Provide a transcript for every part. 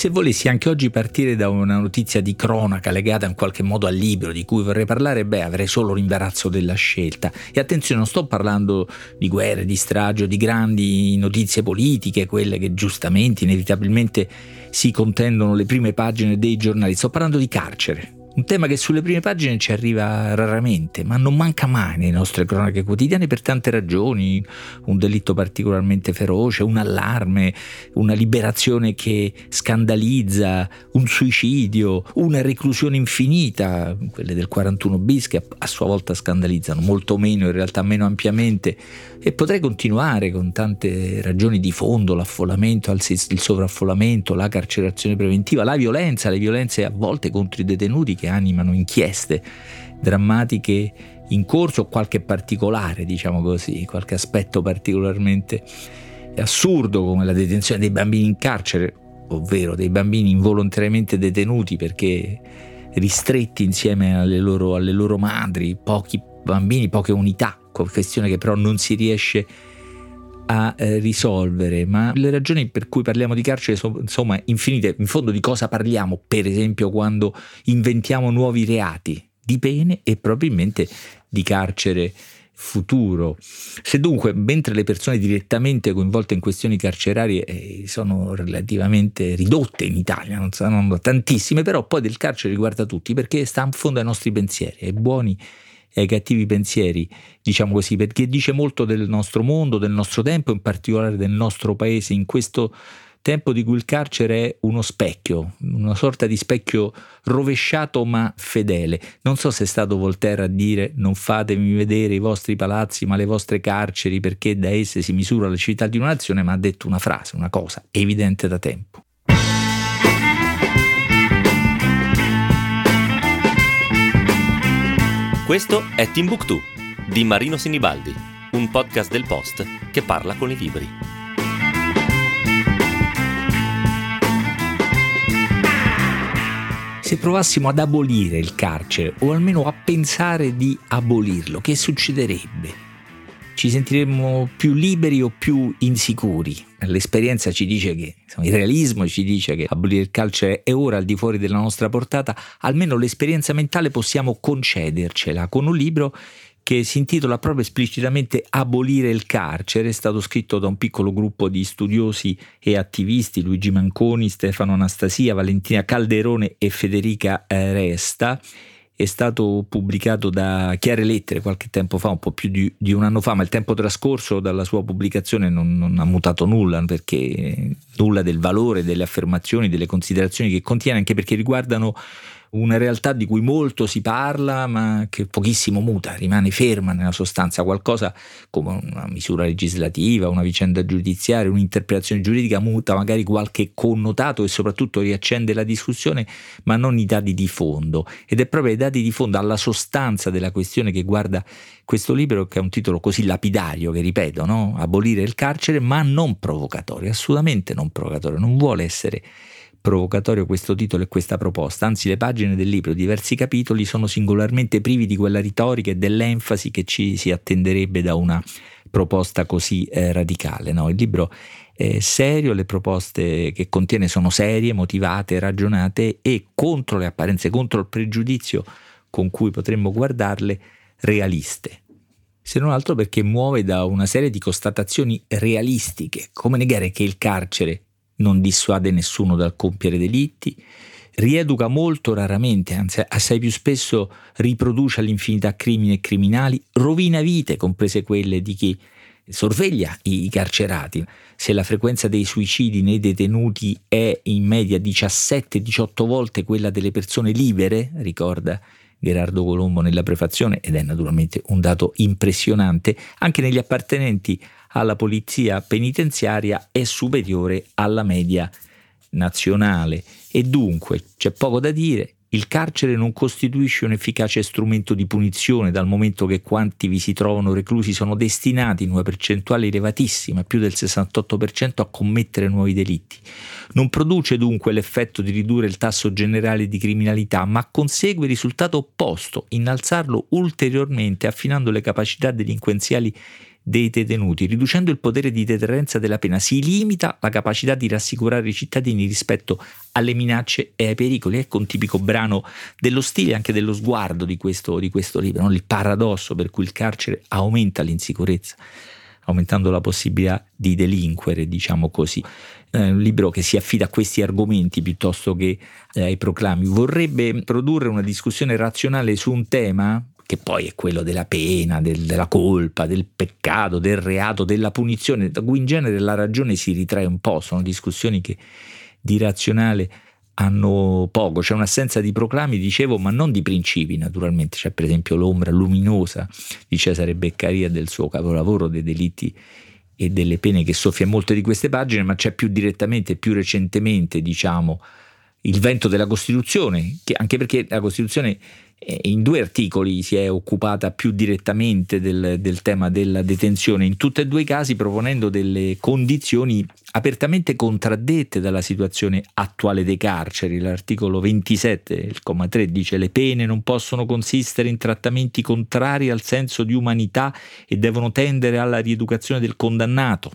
Se volessi anche oggi partire da una notizia di cronaca legata in qualche modo al libro di cui vorrei parlare, beh, avrei solo l'imbarazzo della scelta. E attenzione, non sto parlando di guerre, di stragi o di grandi notizie politiche, quelle che giustamente, inevitabilmente si contendono le prime pagine dei giornali. Sto parlando di carcere un tema che sulle prime pagine ci arriva raramente, ma non manca mai nelle nostre cronache quotidiane per tante ragioni. Un delitto particolarmente feroce, un allarme, una liberazione che scandalizza, un suicidio, una reclusione infinita, quelle del 41 bis che a sua volta scandalizzano, molto meno, in realtà meno ampiamente. E potrei continuare con tante ragioni di fondo, l'affollamento, il sovraffollamento, la carcerazione preventiva, la violenza, le violenze a volte contro i detenuti che animano inchieste drammatiche in corso, qualche particolare, diciamo così, qualche aspetto particolarmente assurdo come la detenzione dei bambini in carcere, ovvero dei bambini involontariamente detenuti perché ristretti insieme alle loro, alle loro madri, pochi bambini, poche unità, questione che però non si riesce a eh, risolvere, ma le ragioni per cui parliamo di carcere sono insomma infinite. In fondo di cosa parliamo? Per esempio quando inventiamo nuovi reati di pene e probabilmente di carcere futuro. Se dunque, mentre le persone direttamente coinvolte in questioni carcerarie eh, sono relativamente ridotte in Italia, non sono tantissime, però poi del carcere riguarda tutti perché sta in fondo ai nostri pensieri, ai buoni e ai cattivi pensieri, diciamo così, perché dice molto del nostro mondo, del nostro tempo, in particolare del nostro paese, in questo tempo di cui il carcere è uno specchio, una sorta di specchio rovesciato ma fedele. Non so se è stato Voltaire a dire non fatemi vedere i vostri palazzi ma le vostre carceri perché da esse si misura la civiltà di una nazione, ma ha detto una frase, una cosa evidente da tempo. Questo è Timbuktu di Marino Sinibaldi, un podcast del Post che parla con i libri. Se provassimo ad abolire il carcere o almeno a pensare di abolirlo, che succederebbe? Ci sentiremmo più liberi o più insicuri. L'esperienza ci dice che, insomma, il realismo ci dice che abolire il calcio è ora al di fuori della nostra portata, almeno l'esperienza mentale possiamo concedercela. Con un libro che si intitola proprio esplicitamente Abolire il carcere, è stato scritto da un piccolo gruppo di studiosi e attivisti, Luigi Manconi, Stefano Anastasia, Valentina Calderone e Federica eh, Resta è stato pubblicato da Chiare Lettere qualche tempo fa, un po' più di, di un anno fa, ma il tempo trascorso dalla sua pubblicazione non, non, ha mutato nulla, perché nulla del valore delle affermazioni, delle considerazioni che contiene, anche perché riguardano una realtà di cui molto si parla ma che pochissimo muta, rimane ferma nella sostanza, qualcosa come una misura legislativa, una vicenda giudiziaria, un'interpretazione giuridica muta magari qualche connotato e soprattutto riaccende la discussione, ma non i dati di fondo. Ed è proprio i dati di fondo alla sostanza della questione che guarda questo libro che è un titolo così lapidario che ripeto, no? abolire il carcere ma non provocatorio, assolutamente non provocatorio, non vuole essere provocatorio questo titolo e questa proposta, anzi le pagine del libro, diversi capitoli, sono singolarmente privi di quella retorica e dell'enfasi che ci si attenderebbe da una proposta così eh, radicale. No? Il libro è serio, le proposte che contiene sono serie, motivate, ragionate e contro le apparenze, contro il pregiudizio con cui potremmo guardarle, realiste se non altro perché muove da una serie di constatazioni realistiche, come negare che il carcere non dissuade nessuno dal compiere delitti, rieduca molto raramente, anzi assai più spesso riproduce all'infinità crimini e criminali, rovina vite, comprese quelle di chi sorveglia i carcerati. Se la frequenza dei suicidi nei detenuti è in media 17-18 volte quella delle persone libere, ricorda Gerardo Colombo nella prefazione, ed è naturalmente un dato impressionante, anche negli appartenenti alla polizia penitenziaria è superiore alla media nazionale e dunque c'è poco da dire. Il carcere non costituisce un efficace strumento di punizione dal momento che quanti vi si trovano reclusi sono destinati in una percentuale elevatissima, più del 68%, a commettere nuovi delitti. Non produce dunque l'effetto di ridurre il tasso generale di criminalità, ma consegue il risultato opposto, innalzarlo ulteriormente affinando le capacità delinquenziali dei detenuti. Riducendo il potere di deterrenza della pena si limita la capacità di rassicurare i cittadini rispetto alle minacce e ai pericoli. Ecco un tipico brano dello stile anche dello sguardo di questo, di questo libro, no? il paradosso per cui il carcere aumenta l'insicurezza aumentando la possibilità di delinquere, diciamo così. È un libro che si affida a questi argomenti piuttosto che eh, ai proclami. Vorrebbe produrre una discussione razionale su un tema che poi è quello della pena, del, della colpa, del peccato, del reato, della punizione, in genere la ragione si ritrae un po', sono discussioni che di razionale hanno poco, c'è un'assenza di proclami, dicevo, ma non di principi naturalmente, c'è per esempio l'ombra luminosa di Cesare Beccaria del suo capolavoro dei delitti e delle pene che soffia molte di queste pagine, ma c'è più direttamente, più recentemente, diciamo, il vento della Costituzione, che, anche perché la Costituzione in due articoli si è occupata più direttamente del, del, tema della detenzione, in tutti e due i casi proponendo delle condizioni apertamente contraddette dalla situazione attuale dei carceri. L'articolo 27, il comma 3, dice le pene non possono consistere in trattamenti contrari al senso di umanità e devono tendere alla rieducazione del condannato.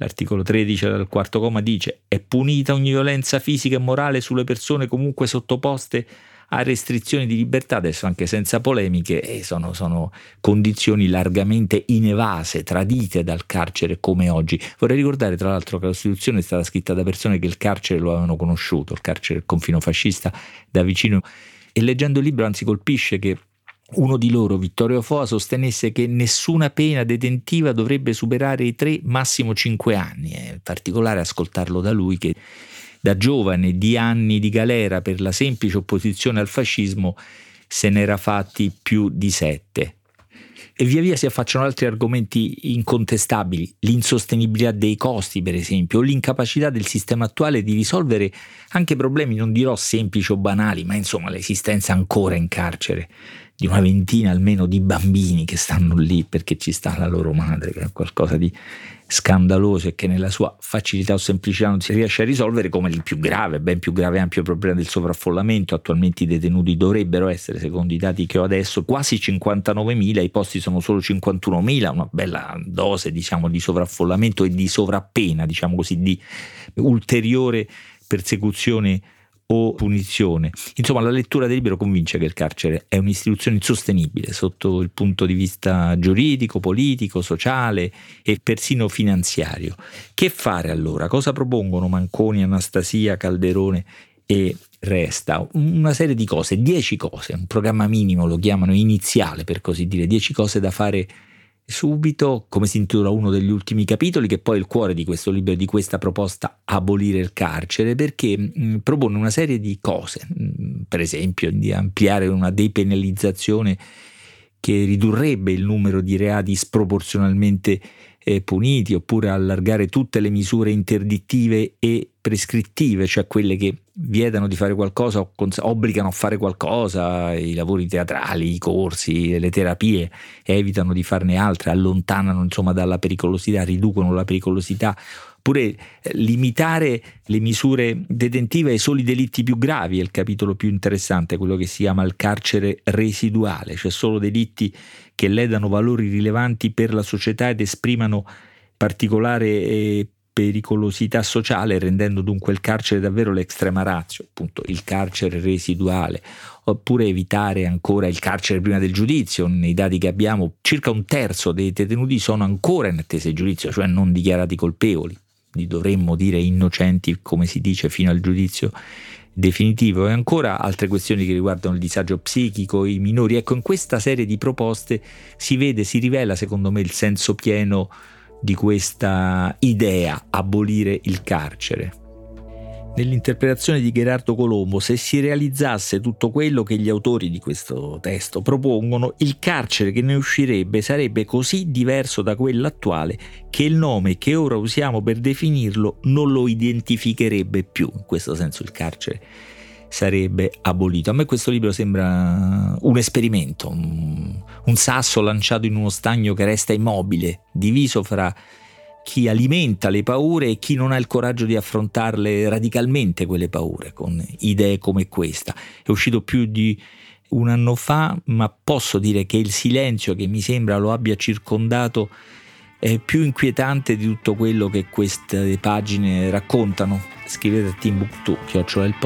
L'articolo 13 del quarto comma dice è punita ogni violenza fisica e morale sulle persone comunque sottoposte a restrizioni di libertà, adesso anche senza polemiche, e sono, sono condizioni largamente inevase, tradite dal carcere come oggi. Vorrei ricordare tra l'altro che la Costituzione è stata scritta da persone che il carcere lo avevano conosciuto, il carcere il confino fascista da vicino, e leggendo il libro anzi colpisce che uno di loro, Vittorio Foa, sostenesse che nessuna pena detentiva dovrebbe superare i tre, massimo cinque anni. È particolare ascoltarlo da lui che da giovane di anni di galera per la semplice opposizione al fascismo se n'era fatti più di sette. E via via si affacciano altri argomenti incontestabili, l'insostenibilità dei costi per esempio, o l'incapacità del sistema attuale di risolvere anche problemi non dirò semplici o banali, ma insomma l'esistenza ancora in carcere di una ventina almeno di bambini che stanno lì perché ci sta la loro madre, che è qualcosa di scandaloso e che nella sua facilità o semplicità non si riesce a risolvere, come il più grave, ben più grave ampio problema del sovraffollamento. Attualmente i detenuti dovrebbero essere, secondo i dati che ho adesso, quasi 59.000, i posti sono solo 51.000, una bella dose diciamo, di sovraffollamento e di sovrappena, diciamo così, di ulteriore persecuzione o punizione. Insomma, la lettura del libro convince che il carcere è un'istituzione insostenibile sotto il punto di vista giuridico, politico, sociale e persino finanziario. Che fare allora? Cosa propongono Manconi, Anastasia, Calderone e Resta? Una serie di cose, dieci cose, un programma minimo lo chiamano iniziale per così dire, dieci cose da fare subito, come si intitola uno degli ultimi capitoli, che è poi il cuore di questo libro, di questa proposta abolire il carcere, perché mh, propone una serie di cose, mh, per esempio di ampliare una depenalizzazione che ridurrebbe il numero di reati sproporzionalmente eh, puniti, oppure allargare tutte le misure interdittive e prescrittive, cioè quelle che vietano di fare qualcosa o cons- obbligano a fare qualcosa, i lavori teatrali, i corsi, le terapie, evitano di farne altre, allontanano insomma dalla pericolosità, riducono la pericolosità, oppure eh, limitare le misure detentive ai soli delitti più gravi, è il capitolo più interessante, quello che si chiama il carcere residuale, cioè solo delitti che ledano valori rilevanti per la società ed esprimano particolare eh, pericolosità sociale, rendendo dunque il carcere davvero l'extrema razio, appunto il carcere residuale, oppure evitare ancora il carcere prima del giudizio. Nei dati che abbiamo, circa un terzo dei detenuti sono ancora in attesa di giudizio, cioè non dichiarati colpevoli, li dovremmo dire innocenti, come si dice, fino al giudizio definitivo e ancora altre questioni che riguardano il disagio psichico, i minori. Ecco, in questa serie di proposte si vede, si rivela secondo me il senso pieno di questa idea, abolire il carcere. Nell'interpretazione di Gerardo Colombo, se si realizzasse tutto quello che gli autori di questo testo propongono, il carcere che ne uscirebbe sarebbe così diverso da quello attuale che il nome che ora usiamo per definirlo non lo identificherebbe più. In questo senso il carcere sarebbe abolito. A me questo libro sembra un esperimento, un, sasso lanciato in uno stagno che resta immobile, diviso fra chi alimenta le paure e chi non ha il coraggio di affrontarle radicalmente quelle paure con idee come questa. È uscito più di un anno fa, ma posso dire che il silenzio che mi sembra lo abbia circondato è più inquietante di tutto quello che queste pagine raccontano. Scrivete a timbuktu.it